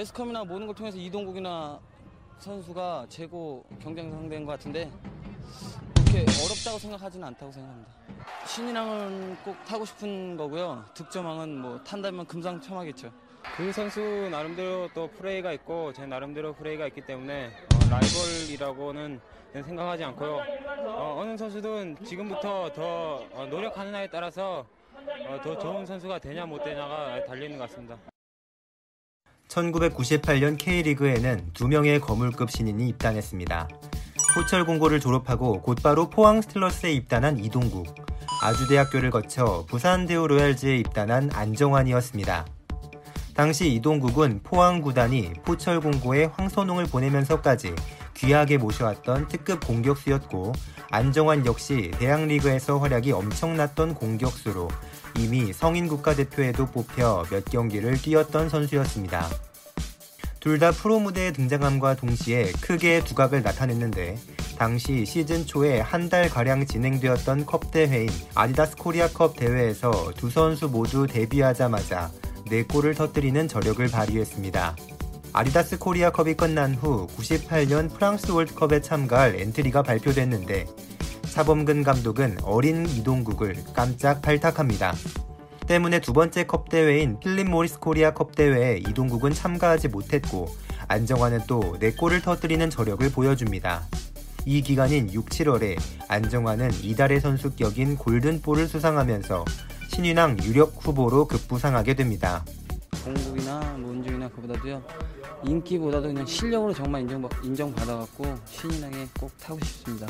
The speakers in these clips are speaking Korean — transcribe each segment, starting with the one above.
S컵이나 모든 걸 통해서 이동국이나 선수가 최고 경쟁 상대인 것 같은데 그렇게 어렵다고 생각하지는 않다고 생각합니다. 신인왕은 꼭 타고 싶은 거고요. 득점왕은 뭐 탄다면 금상첨화겠죠. 그 선수 나름대로 또 프레이가 있고 제 나름대로 프레이가 있기 때문에 어, 라이벌이라고는 생각하지 않고요. 어, 느 선수든 지금부터 더 어, 노력하는 나에 따라서 어, 더 좋은 선수가 되냐 못 되냐가 달리는 것 같습니다. 1998년 K리그에는 두 명의 거물급 신인이 입단했습니다. 포철 공고를 졸업하고 곧바로 포항 스틸러스에 입단한 이동국, 아주대학교를 거쳐 부산 대우 로얄즈에 입단한 안정환이었습니다. 당시 이동국은 포항 구단이 포철 공고에 황선홍을 보내면서까지 귀하게 모셔왔던 특급 공격수였고 안정환 역시 대학리그에서 활약이 엄청났던 공격수로 이미 성인 국가대표에도 뽑혀 몇 경기를 뛰었던 선수였습니다. 둘 다 프로 무대에 등장함과 동시에 크게 두각을 나타냈는데 당시 시즌 초에 한 달가량 진행되었던 컵 대회인 아디다스 코리아컵 대회에서 두 선수 모두 데뷔하자마자 4골을 터뜨리는 저력을 발휘했습니다. 아디다스 코리아컵이 끝난 후 98년 프랑스 월드컵에 참가할 엔트리가 발표됐는데 차범근 감독은 어린 이동국을 깜짝 발탁합니다. 때문에 두 번째 컵 대회인 필립 모리스 코리아 컵 대회에 이동국은 참가하지 못했고 안정환은 또 4골을 터뜨리는 저력을 보여줍니다. 이 기간인 6, 7월에 안정환은 이달의 선수격인 골든볼을 수상하면서 신인왕 유력 후보로 급부상하게 됩니다. 공국이나 문중이나 그보다도요 인기보다도 그냥 실력으로 정말 인정 인정받아갖고 신인왕에 꼭 타고 싶습니다.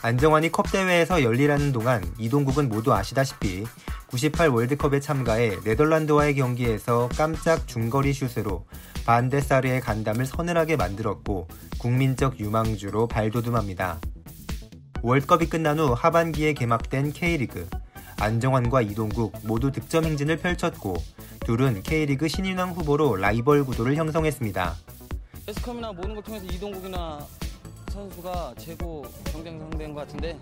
안정환이 컵 대회에서 열리라는 동안 이동국은 모두 아시다시피 98 월드컵에 참가해 네덜란드와의 경기에서 깜짝 중거리 슛으로 반데사르의 간담을 서늘하게 만들었고 국민적 유망주로 발돋움합니다. 월드컵이 끝난 후 하반기에 개막된 K리그 안정환과 이동국 모두 득점 행진을 펼쳤고 둘은 K리그 신인왕 후보로 라이벌 구도를 형성했습니다. S컵이나 모든 걸 통해서 이동국이나 선수가 최고 경쟁 상대인 것 같은데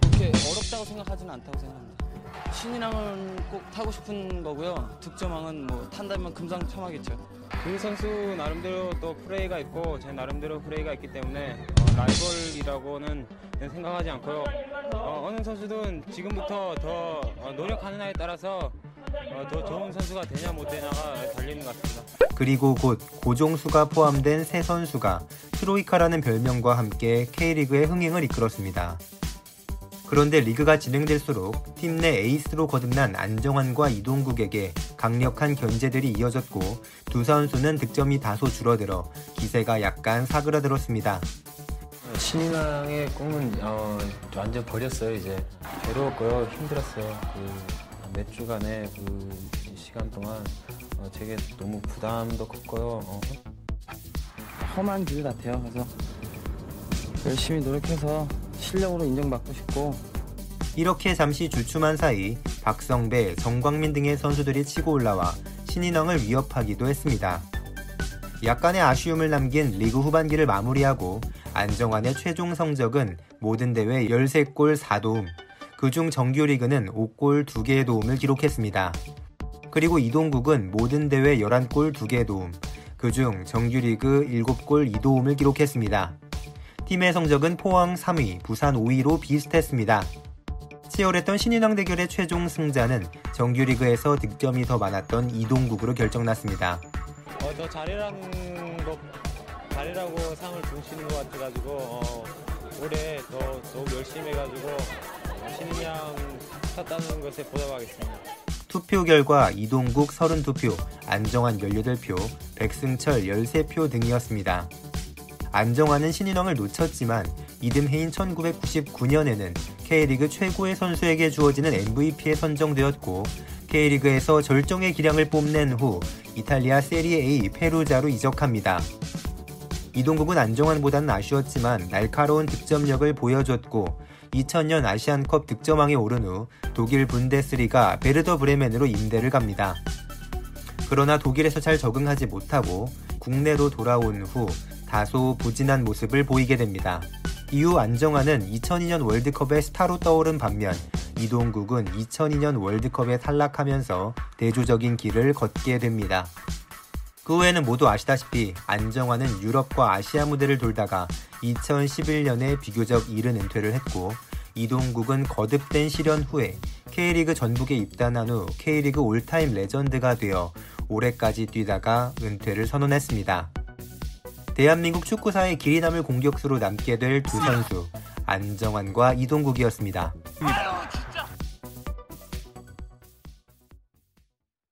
그렇게 어렵다고 생각하지는 않다고 생각합니다. 신인왕은 꼭 타고 싶은 거고요. 득점왕은 뭐 탄다면 금상첨화겠죠. 그 선수 나름대로 또 프레이가 있고 제 나름대로 프레이가 있기 때문에 어, 라이벌이라고는 생각하지 않고요. 어, 느 선수든 지금부터 더 어, 노력하는 나에 따라서 어, 더 좋은 선수가 되냐 못 되냐가 달리는 것 같습니다. 그리고 곧 고종수가 포함된 세 선수가 트로이카라는 별명과 함께 K리그의 흥행을 이끌었습니다. 그런데 리그가 진행될수록 팀 내 에이스로 거듭난 안정환과 이동국에게 강력한 견제들이 이어졌고 두 선수는 득점이 다소 줄어들어 기세가 약간 사그라들었습니다. 신인왕의 꿈은 어, 완전 버렸어요 이제 괴로웠고요 힘들었어요 그 몇 주간의 그 시간 동안 어, 제게 너무 부담도 컸고요 어. 험한 길 같아요. 그래서 열심히 노력해서 실력으로 인정받고 싶고 이렇게 잠시 주춤한 사이 박성배, 정광민 등의 선수들이 치고 올라와 신인왕을 위협하기도 했습니다. 약간의 아쉬움을 남긴 리그 후반기를 마무리하고 안정환의 최종 성적은 모든 대회 13골 4도움, 그중 정규리그는 5골 2개의 도움을 기록했습니다. 그리고 이동국은 모든 대회 11골 2개의 도움, 그중 정규리그 7골 2도움을 기록했습니다. 팀의 성적은 포항 3위, 부산 5위로 비슷했습니다. 치열했던 신인왕 대결의 최종 승자는 정규리그에서 득점이 더 많았던 이동국으로 결정났습니다. 어, 더 잘해라는 거 잘해라고 상을 주시는 것 같아가지고 어, 올해 더 더욱 열심히 해가지고 신인왕 탔다는 것에 보답하겠습니다. 투표 결과 이동국 32표, 안정환 18표, 백승철 13표 등이었습니다. 안정환은 신인왕을 놓쳤지만 이듬해인 1999년에는 K리그 최고의 선수에게 주어지는 MVP에 선정되었고 K리그에서 절정의 기량을 뽐낸 후 이탈리아 세리에 A 페루자로 이적합니다. 이동국은 안정환보다는 아쉬웠지만 날카로운 득점력을 보여줬고 2000년 아시안컵 득점왕에 오른 후 독일 분데스리가 베르더 브레멘으로 임대를 갑니다. 그러나 독일에서 잘 적응하지 못하고 국내로 돌아온 후 다소 부진한 모습을 보이게 됩니다. 이후 안정환은 2002년 월드컵의 스타로 떠오른 반면 이동국은 2002년 월드컵에 탈락하면서 대조적인 길을 걷게 됩니다. 그 후에는 모두 아시다시피 안정환은 유럽과 아시아 무대를 돌다가 2011년에 비교적 이른 은퇴를 했고 이동국은 거듭된 시련 후에 K리그 전북에 입단한 후 K리그 올타임 레전드가 되어 올해까지 뛰다가 은퇴를 선언했습니다. 대한민국 축구사의 길이 남을 공격수로 남게 될 두 선수 안정환과 이동국이었습니다.